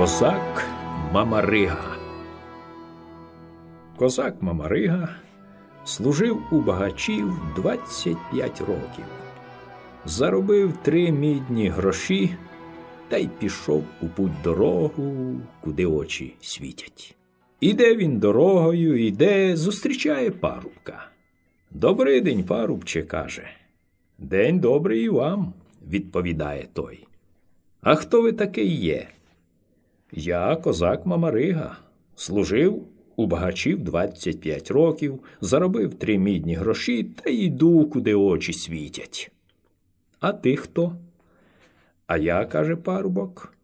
Козак Мамарига. Козак Мамарига служив у багачів 25 років, заробив три мідні гроші та й пішов у путь дорогу, куди очі світять. Іде він дорогою, іде, зустрічає парубка. Добрий день, парубче, каже. День добрий і вам, відповідає той. А хто ви такий є? Я козак Мамарига, служив у багачів 25 років, заробив три мідні гроші та йду, куди очі світять. А ти хто? А я, каже парубок,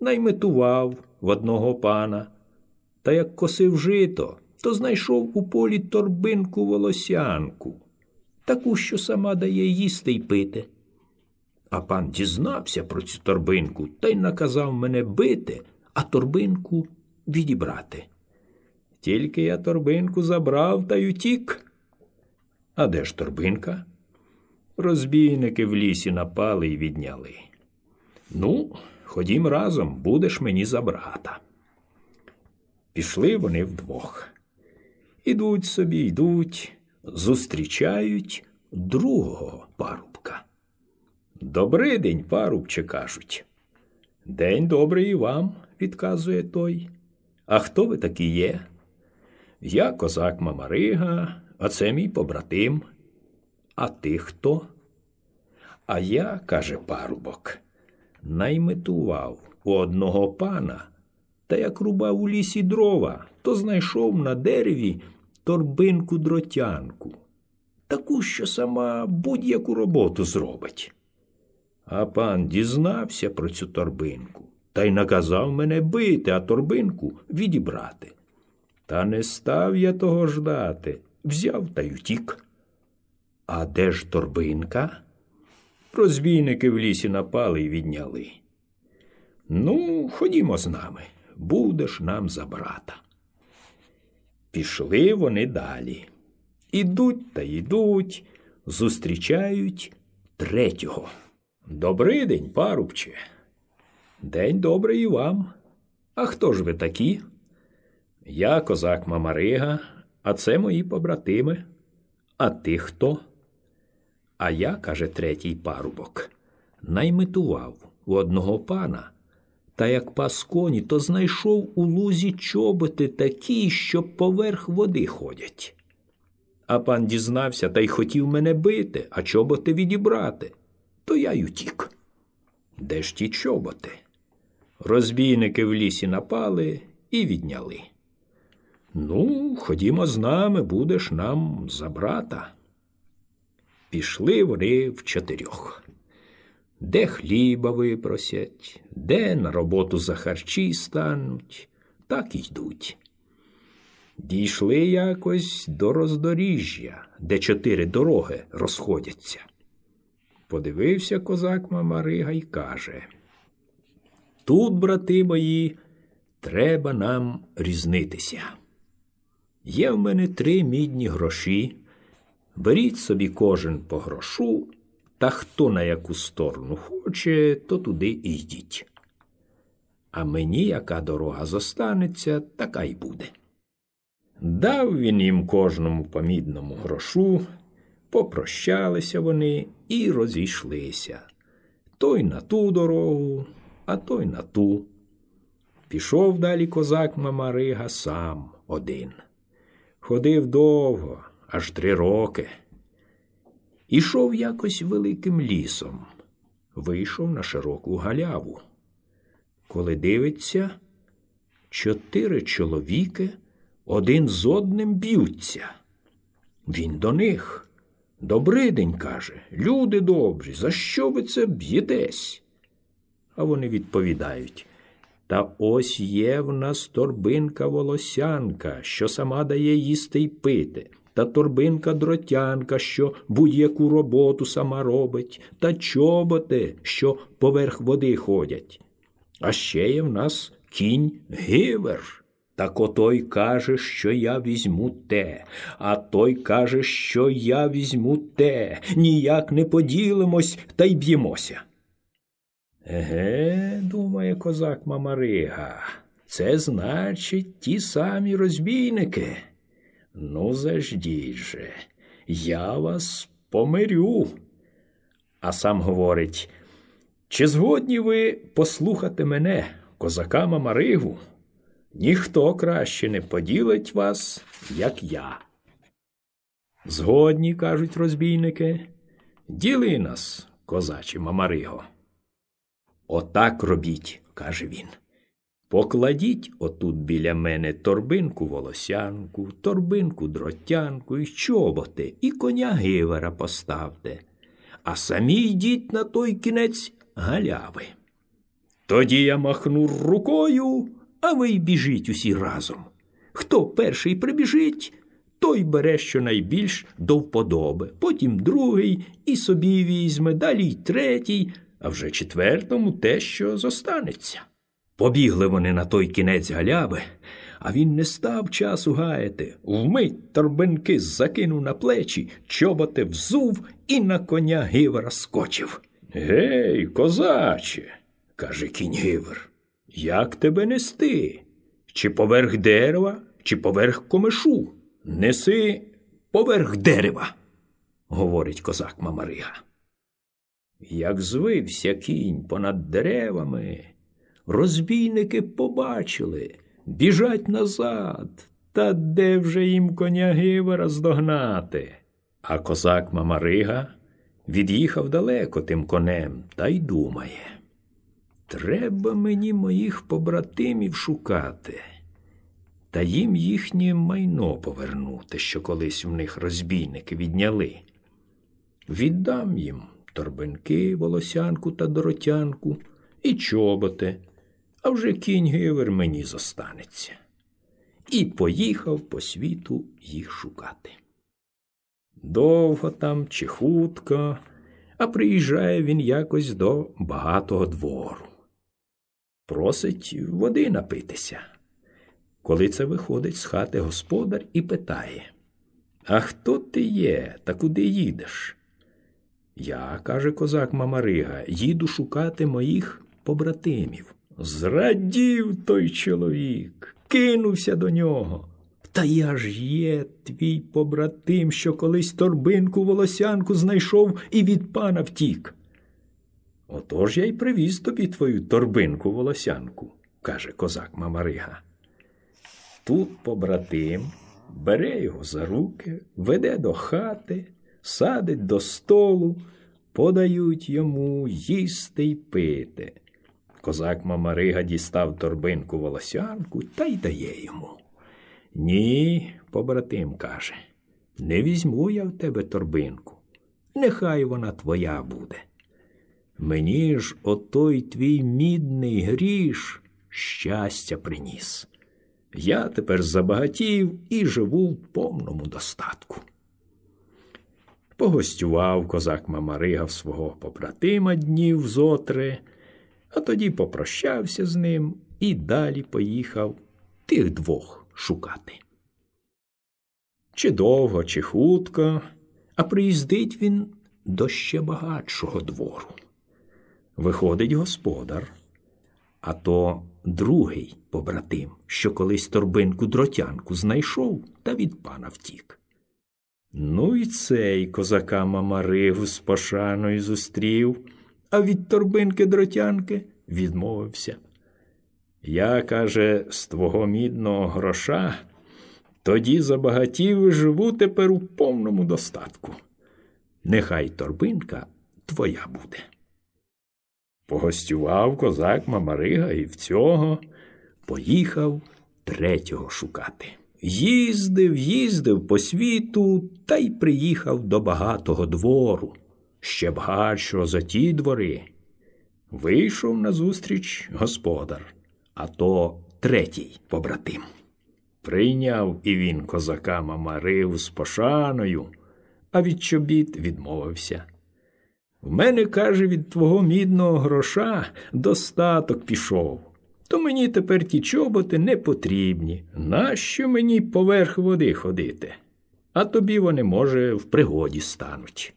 найметував в одного пана. Та як косив жито, то знайшов у полі торбинку волосянку, таку, що сама дає їсти й пити. А пан дізнався про цю торбинку та й наказав мене бити, а торбинку відібрати. Тільки я торбинку забрав та й утік. А де ж торбинка? Розбійники в лісі напали і відняли. Ну, ходім разом, будеш мені за брата. Пішли вони вдвох. Ідуть собі, йдуть, зустрічають другого парубка. Добрий день, парубче, кажуть. День добрий і вам, відказує той. А хто ви такі є? Я козак Мамарига, а це мій побратим. А ти хто? А я, каже парубок, найметував у одного пана, та як рубав у лісі дрова, то знайшов на дереві торбинку дротянку, таку, що сама будь-яку роботу зробить. А пан дізнався про цю торбинку та й наказав мене бити, а торбинку відібрати. Та не став я того ждати, взяв та й утік. А де ж торбинка? Розбійники в лісі напали і відняли. Ну, ходімо з нами, будеш нам за брата. Пішли вони далі. Ідуть та йдуть, зустрічають третього. Добрий день, парубче. День добрий і вам. А хто ж ви такі? Я козак Мамарига, а це мої побратими. А ти хто? А я, каже третій парубок, найметував у одного пана, та як пас коні, то знайшов у лузі чоботи такі, що поверх води ходять. А пан дізнався та й хотів мене бити, а чоботи відібрати. То я й утік. Де ж ті чоботи? Розбійники в лісі напали і відняли. Ну, ходімо з нами, будеш нам за брата. Пішли вони в чотирьох. Де хліба випросять, де на роботу за харчі стануть, так і йдуть. Дійшли якось до роздоріжжя, де чотири дороги розходяться. Подивився козак Мамарига й каже Тут, брати мої, треба нам різнитися. Є в мене три мідні гроші. Беріть собі кожен по грошу, та хто на яку сторону хоче, то туди і йдіть. А мені яка дорога зостанеться, така й буде. Дав він їм кожному по мідному грошу, попрощалися вони і розійшлися. Той на ту дорогу, а той на ту. Пішов далі козак Мамарига сам один. Ходив довго, аж три роки. Ішов якось великим лісом, вийшов на широку галяву. Коли дивиться, чотири чоловіки один з одним б'ються. Він до них. Добрий день, каже, люди добрі, за що ви це б'єтесь? А вони відповідають та ось є в нас торбинка волосянка, що сама дає їсти й пити, та торбинка дротянка, що будь-яку роботу сама робить, та чоботи, що поверх води ходять. А ще є в нас кінь гивер. Так отой каже, що я візьму те, а той каже, що я візьму те, ніяк не поділимось та й б'ємося. Еге, думає козак Мамарига, це значить ті самі розбійники. Ну, заждіть же, я вас помирю. А сам говорить, чи згодні ви послухати мене, козака Мамаригу? Ніхто краще не поділить вас, як я. Згодні, кажуть розбійники, діли нас, козачі Мамариго. Отак робіть, каже він. Покладіть отут біля мене торбинку волосянку, торбинку дротянку і чоботи, і коня гивера поставте, а самі йдіть на той кінець галяви. Тоді я махну рукою, а ви й біжіть усі разом. Хто перший прибіжить, той бере щонайбільш до вподоби, потім другий і собі візьме, далі й третій, а вже четвертому те, що зостанеться. Побігли вони на той кінець галяви, а він не став часу гаяти. Вмить торбинки закинув на плечі, чоботи взув і на коня гивера скочив. Гей, козаче, каже кінь гивер, як тебе нести? Чи поверх дерева, чи поверх комишу? Неси поверх дерева, говорить козак Мамарига. Як звився кінь понад деревами, розбійники побачили, біжать назад, та де вже їм коня гивера здогнати. А козак Мамарига від'їхав далеко тим конем та й думає. Треба мені моїх побратимів шукати, та їм їхнє майно повернути, що колись в них розбійники відняли. Віддам їм торбинки, волосянку та доротянку і чоботи, а вже кінь гивер мені зостанеться. І поїхав по світу їх шукати. Довго там чи хутко, а приїжджає він якось до багатого двору. Просить води напитися. Коли це виходить з хати господар і питає А хто ти є та куди їдеш? Я, каже козак Мамарига, їду шукати моїх побратимів. Зрадів той чоловік, кинувся до нього. Та я ж є твій побратим, що колись торбинку волосянку знайшов і від пана втік. Отож я й привіз тобі твою торбинку волосянку, каже козак Мамарига. Тут побратим бере його за руки, веде до хати, садить до столу, подають йому їсти й пити. Козак Мамарига дістав торбинку волосянку та й дає йому. Ні, побратим каже, не візьму я в тебе торбинку. Нехай вона твоя буде. Мені ж отой твій мідний гріш щастя приніс. Я тепер забагатів і живу в повному достатку. Погостював козак Мамарига в свого побратима днів зотри, а тоді попрощався з ним і далі поїхав тих двох шукати. Чи довго, чи хутко, а приїздить він до ще багатшого двору. Виходить господар, а то другий побратим, що колись торбинку дротянку знайшов та від пана втік. Ну і цей козака Мамаригу з пошаною зустрів, а від торбинки дротянки відмовився. Я, каже, з твого мідного гроша тоді забагатів і живу тепер у повному достатку. Нехай торбинка твоя буде. Погостював козак Мамарига і в цього поїхав третього шукати. Їздив, їздив по світу та й приїхав до багатого двору, ще багатшого за ті двори. Вийшов назустріч господар, а то третій побратим. Прийняв і він козака Мамарив з пошаною, а від чобіт відмовився. В мене, каже, від твого мідного гроша достаток пішов, то мені тепер ті чоботи не потрібні. Нащо мені поверх води ходити? А тобі вони, може, в пригоді стануть.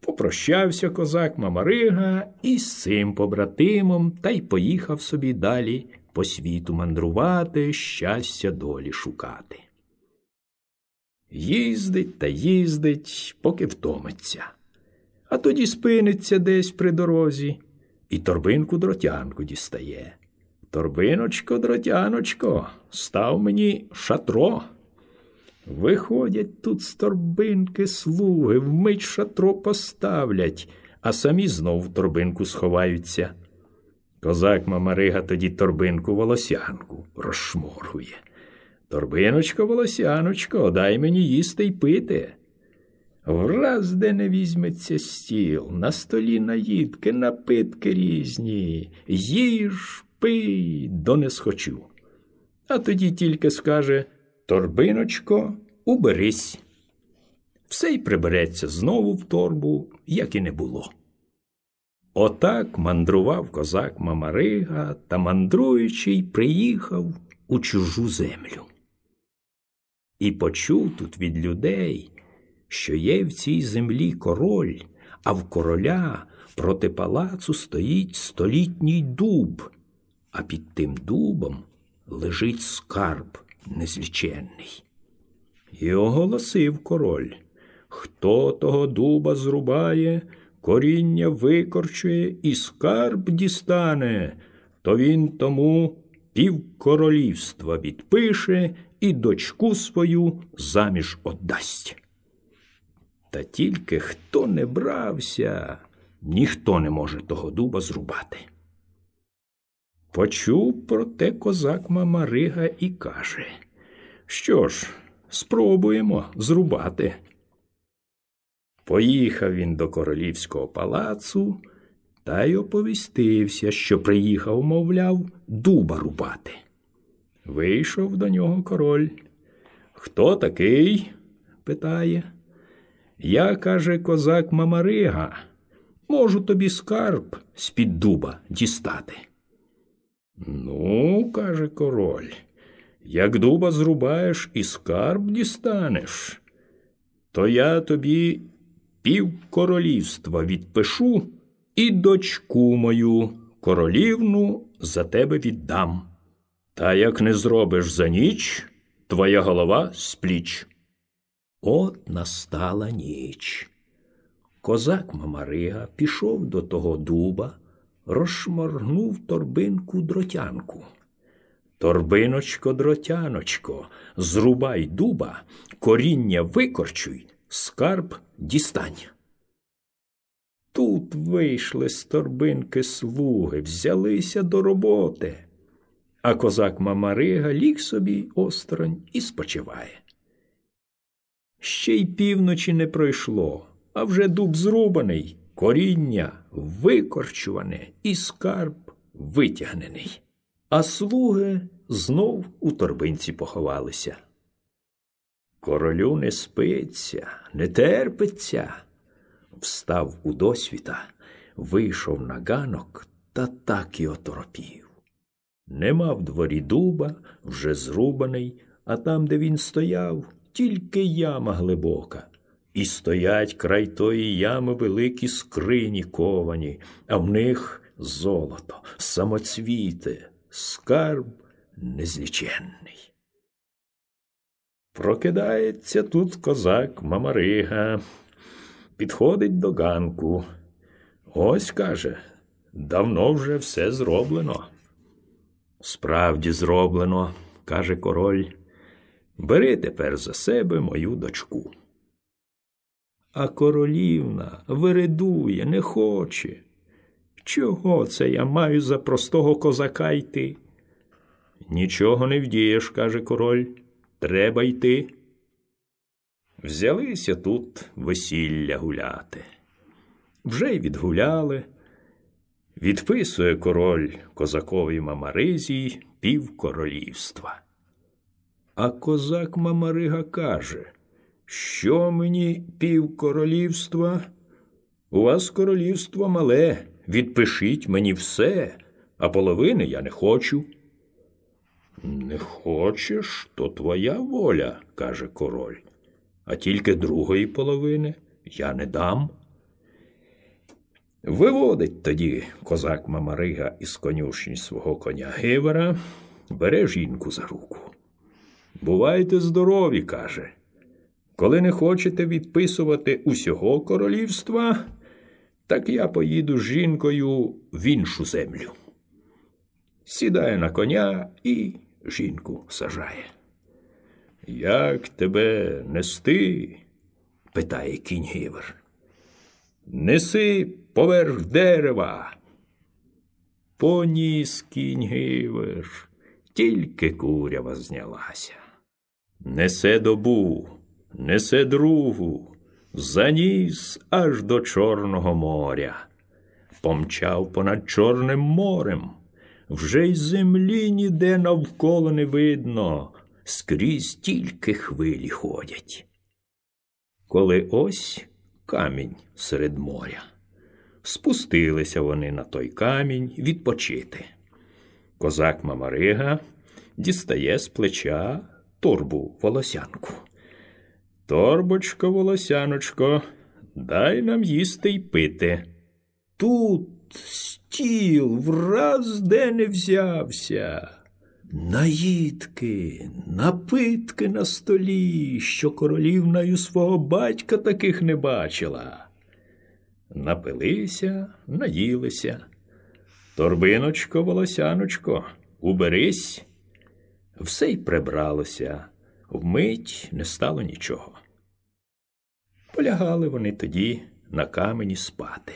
Попрощався козак Мамарига із цим побратимом та й поїхав собі далі по світу мандрувати, щастя долі шукати. Їздить та їздить, поки втомиться, а тоді спиниться десь при дорозі і торбинку дротянку дістає. Торбиночко, дротяночко, став мені шатро. Виходять тут з торбинки слуги, вмить шатро поставлять, а самі знов в торбинку сховаються. Козак Мамарига тоді торбинку волосянку розшморгує. Торбиночко, волосяночко, дай мені їсти й пити. Враз де не візьметься стіл, на столі наїдки, напитки різні, їж, пий, до не схочу. А тоді тільки скаже Торбиночко, уберись. Все й прибереться знову в торбу, як і не було. Отак мандрував козак Мамарига та, мандруючи, приїхав у чужу землю. І почув тут від людей, що є в цій землі король, а в короля проти палацу стоїть столітній дуб, а під тим дубом лежить скарб незліченний. І оголосив король хто того дуба зрубає, коріння викорчує і скарб дістане, то він тому півкоролівства відпише і дочку свою заміж отдасть. Та тільки хто не брався, ніхто не може того дуба зрубати. Почув про те козак Мамарига і каже, що ж, спробуємо зрубати. Поїхав він до королівського палацу та й оповістився, що приїхав, мовляв, дуба рубати. Вийшов до нього король. Хто такий? питає. Я, каже козак Мамарига, можу тобі скарб з-під дуба дістати. Ну, каже король, як дуба зрубаєш і скарб дістанеш, то я тобі пів королівства відпишу і дочку мою королівну за тебе віддам. Та як не зробиш за ніч, твоя голова з пліч. От настала ніч. Козак Мамарига пішов до того дуба розшморгнув торбинку дротянку. Торбиночко, дротяночко, зрубай дуба, коріння викорчуй, скарб дістань. Тут вийшли з торбинки слуги, взялися до роботи, а козак Мамарига ліг собі осторонь і спочиває. Ще й півночі не пройшло, а вже дуб зрубаний коріння викорчуване і скарб витягнений, а слуги знов у торбинці поховалися. Королю не спиться, не терпиться. Встав у досвіта, вийшов на ганок та так і оторопів. Нема в дворі дуба, вже зрубаний, а там, де він стояв, тільки яма глибока, і стоять край тої ями великі скрині ковані, а в них золото, самоцвіти, скарб незліченний. Прокидається тут козак Мамарига, підходить до ганку. Ось каже, давно вже все зроблено. Справді зроблено, каже король. Бери тепер за себе мою дочку а королівна виридує, не хоче. Чого це я маю за простого козака йти? Нічого не вдієш, каже король, треба йти. Взялися тут весілля гуляти. Вже й відгуляли. Відписує король козакові Мамаризі пів королівства. А козак Мамарига каже що мені пів королівства? У вас королівство мале, відпишіть мені все, а половини я не хочу. Не хочеш, то твоя воля, каже король, а тільки другої половини я не дам. Виводить тоді козак Мамарига із конюшні свого коня Гивера, бере жінку за руку. Бувайте здорові, каже. Коли не хочете відписувати усього королівства, так я поїду з жінкою в іншу землю. Сідає на коня і жінку сажає. Як тебе нести? питає кінь Гівер. Неси поверх дерева. Поніс кінь Гівер, тільки курява знялася. Несе добу, несе другу, заніс аж до Чорного моря, помчав понад Чорним морем, вже й землі ніде навколо не видно, скрізь тільки хвилі ходять. Коли ось камінь серед моря, спустилися вони на той камінь відпочити. Козак Мамарига дістає з плеча торбу волосянку. Торбочко, волосяночко, дай нам їсти й пити. Тут стіл враз де не взявся. Наїдки, напитки на столі, що королівною свого батька таких не бачила. Напилися, наїлися. Торбиночко, волосяночко, уберись. Все й прибралося, вмить не стало нічого. Полягали вони тоді на камені спати.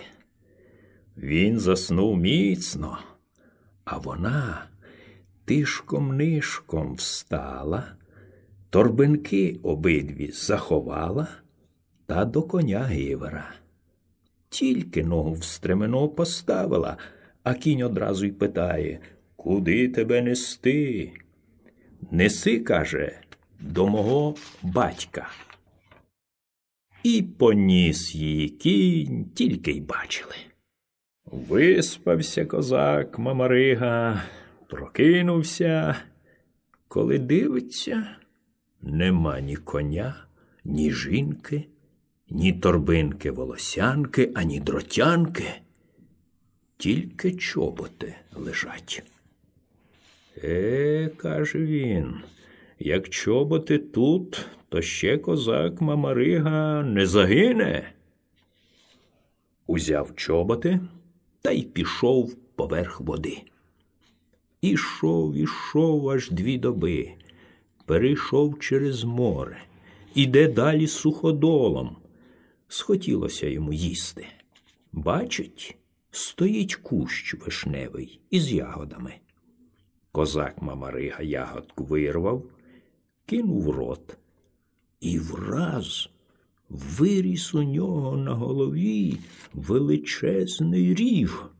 Він заснув міцно, а вона тишком нишком встала, торбинки обидві заховала та до коня гивера. Тільки ногу в стремено поставила, а кінь одразу й питає Куди тебе нести? Неси, каже, до мого батька. І поніс її кінь, тільки й бачили. Виспався козак Мамарига, прокинувся, коли дивиться, нема ні коня, ні жінки, ні торбинки волосянки, ані дротянки, тільки чоботи лежать. Е, каже він, як чоботи тут, то ще козак Мамарига не загине. Узяв чоботи та й пішов поверх води. Ішов, ішов аж дві доби, перейшов через море, іде далі суходолом. Схотілося йому їсти. Бачить, стоїть кущ вишневий із ягодами. Козак Мамарига ягодку вирвав, кинув рот, і враз виріс у нього на голові величезний ріг.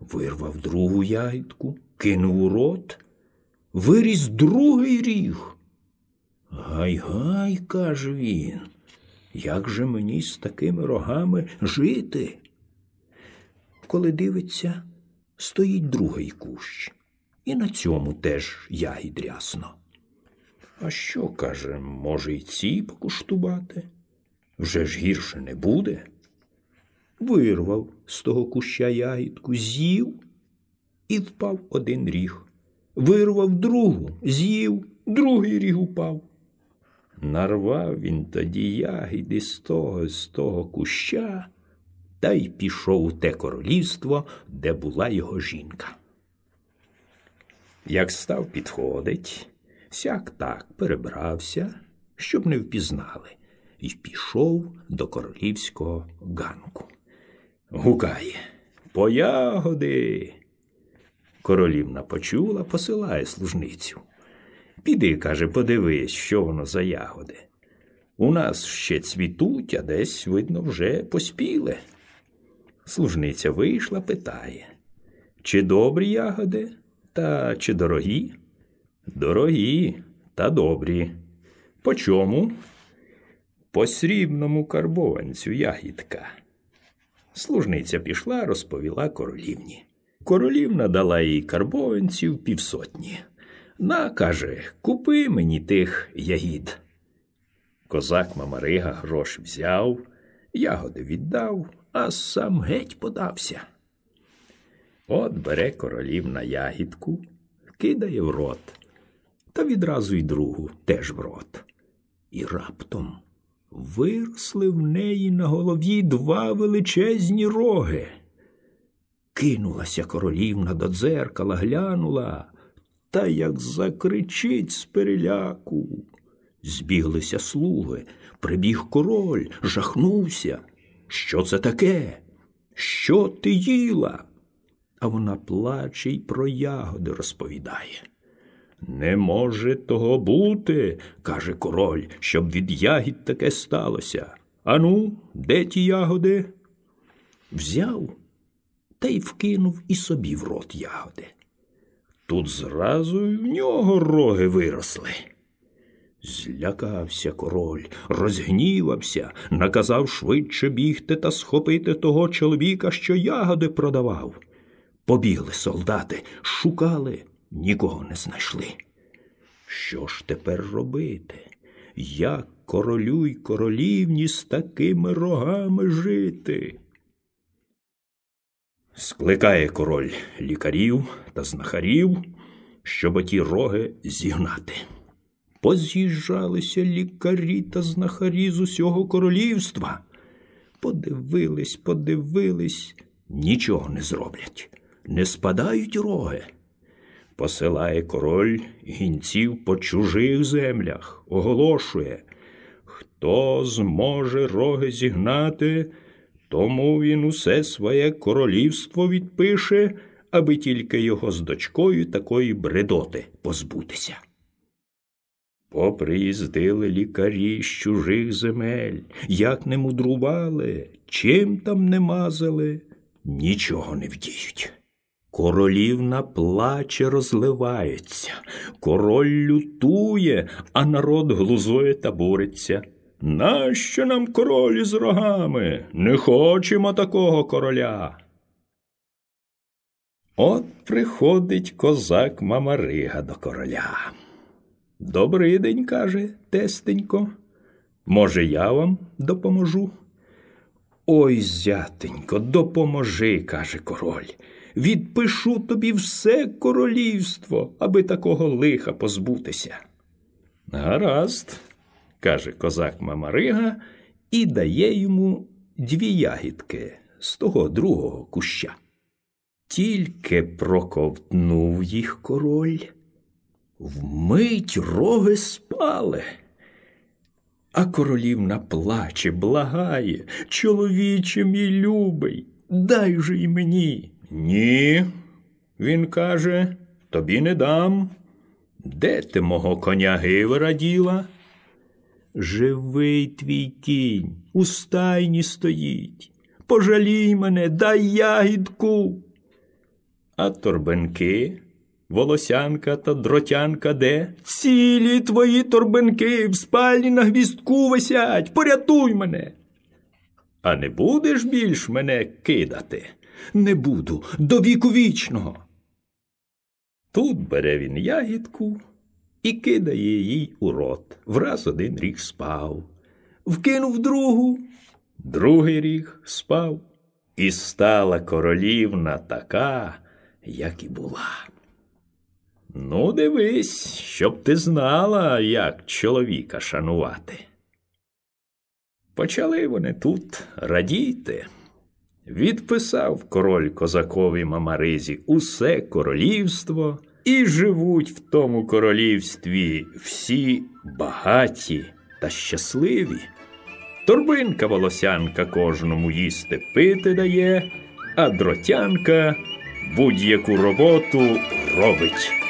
Вирвав другу ягідку, кинув у рот, виріс другий ріг. Гай-гай, каже він, як же мені з такими рогами жити? Коли дивиться, стоїть другий кущ, і на цьому теж ягід рясно. А що, каже, може, й ці покуштувати? Вже ж гірше не буде. Вирвав з того куща ягідку, з'їв і впав один ріг. Вирвав другу, з'їв, другий ріг упав. Нарвав він тоді ягіди з того, з того куща та й пішов у те королівство, де була його жінка. Як став підходить, сяк так перебрався, щоб не впізнали, і пішов до королівського ганку. Гукає по ягоди. Королівна почула, посилає служницю. Піди, каже, подивись, що воно за ягоди. У нас ще цвітуть, а десь, видно, вже поспіли. Служниця вийшла, питає, чи добрі ягоди, та чи дорогі? Дорогі та добрі. По чому? По срібному карбованцю ягідка. Служниця пішла, розповіла королівні. Королівна дала їй карбованців півсотні. На, каже, купи мені тих ягід. Козак Мамарига грош взяв, ягоди віддав, а сам геть подався. От бере королівна ягідку, кидає в рот, та відразу й другу теж в рот. І раптом виросли в неї на голові два величезні роги. Кинулася королівна до дзеркала, глянула, та як закричить з переляку. Збіглися слуги, прибіг король, жахнувся. Що це таке? Що ти їла? А вона плаче й про ягоди розповідає. Не може того бути, каже король, щоб від ягід таке сталося. Ану, де ті ягоди? Взяв та й вкинув і собі в рот ягоди. Тут зразу й в нього роги виросли. Злякався король, розгнівався, наказав швидше бігти та схопити того чоловіка, що ягоди продавав. Побігли солдати, шукали, нікого не знайшли. Що ж тепер робити? Як королю й королівні з такими рогами жити? Скликає король лікарів та знахарів, щоб ті роги зігнати. Поз'їжджалися лікарі та знахарі з усього королівства. Подивились, подивились, нічого не зроблять, не спадають роги. Посилає король гінців по чужих землях, оголошує, хто зможе роги зігнати, тому він усе своє королівство відпише, аби тільки його з дочкою такої бредоти позбутися. Поприїздили лікарі з чужих земель, як не мудрували, чим там не мазали, нічого не вдіють. Королівна плаче, розливається, король лютує, а народ глузує та буриться. Нащо нам королі з рогами? Не хочемо такого короля. От приходить козак Мамарига до короля. Добрий день, каже тестенько. Може, я вам допоможу? Ой, зятенько, допоможи, каже король. Відпишу тобі все королівство, аби такого лиха позбутися. Гаразд, каже козак Мамарига і дає йому дві ягідки з того другого куща. Тільки проковтнув їх король, вмить роги спали. А королівна плаче, благає, чоловіче мій любий, дай же й мені. Ні, він каже, тобі не дам. Де ти мого коня гивера діла? Живий твій кінь, у стайні стоїть. Пожалій мене, дай ягідку. А торбинки, волосянка та дротянка де? Цілі твої торбинки в спальні на гвістку висять. Порятуй мене. А не будеш більш мене кидати? Не буду до віку вічного. Тут бере він ягідку і кидає їй у рот. Враз один ріг спав. Вкинув другу, другий ріг спав. І стала королівна така, як і була. Ну, дивись, щоб ти знала, як чоловіка шанувати. Почали вони тут радіти. Відписав король козакові Мамаризі усе королівство, і живуть в тому королівстві всі багаті та щасливі. Торбинка волосянка кожному їсти пити дає, а дротянка будь-яку роботу робить.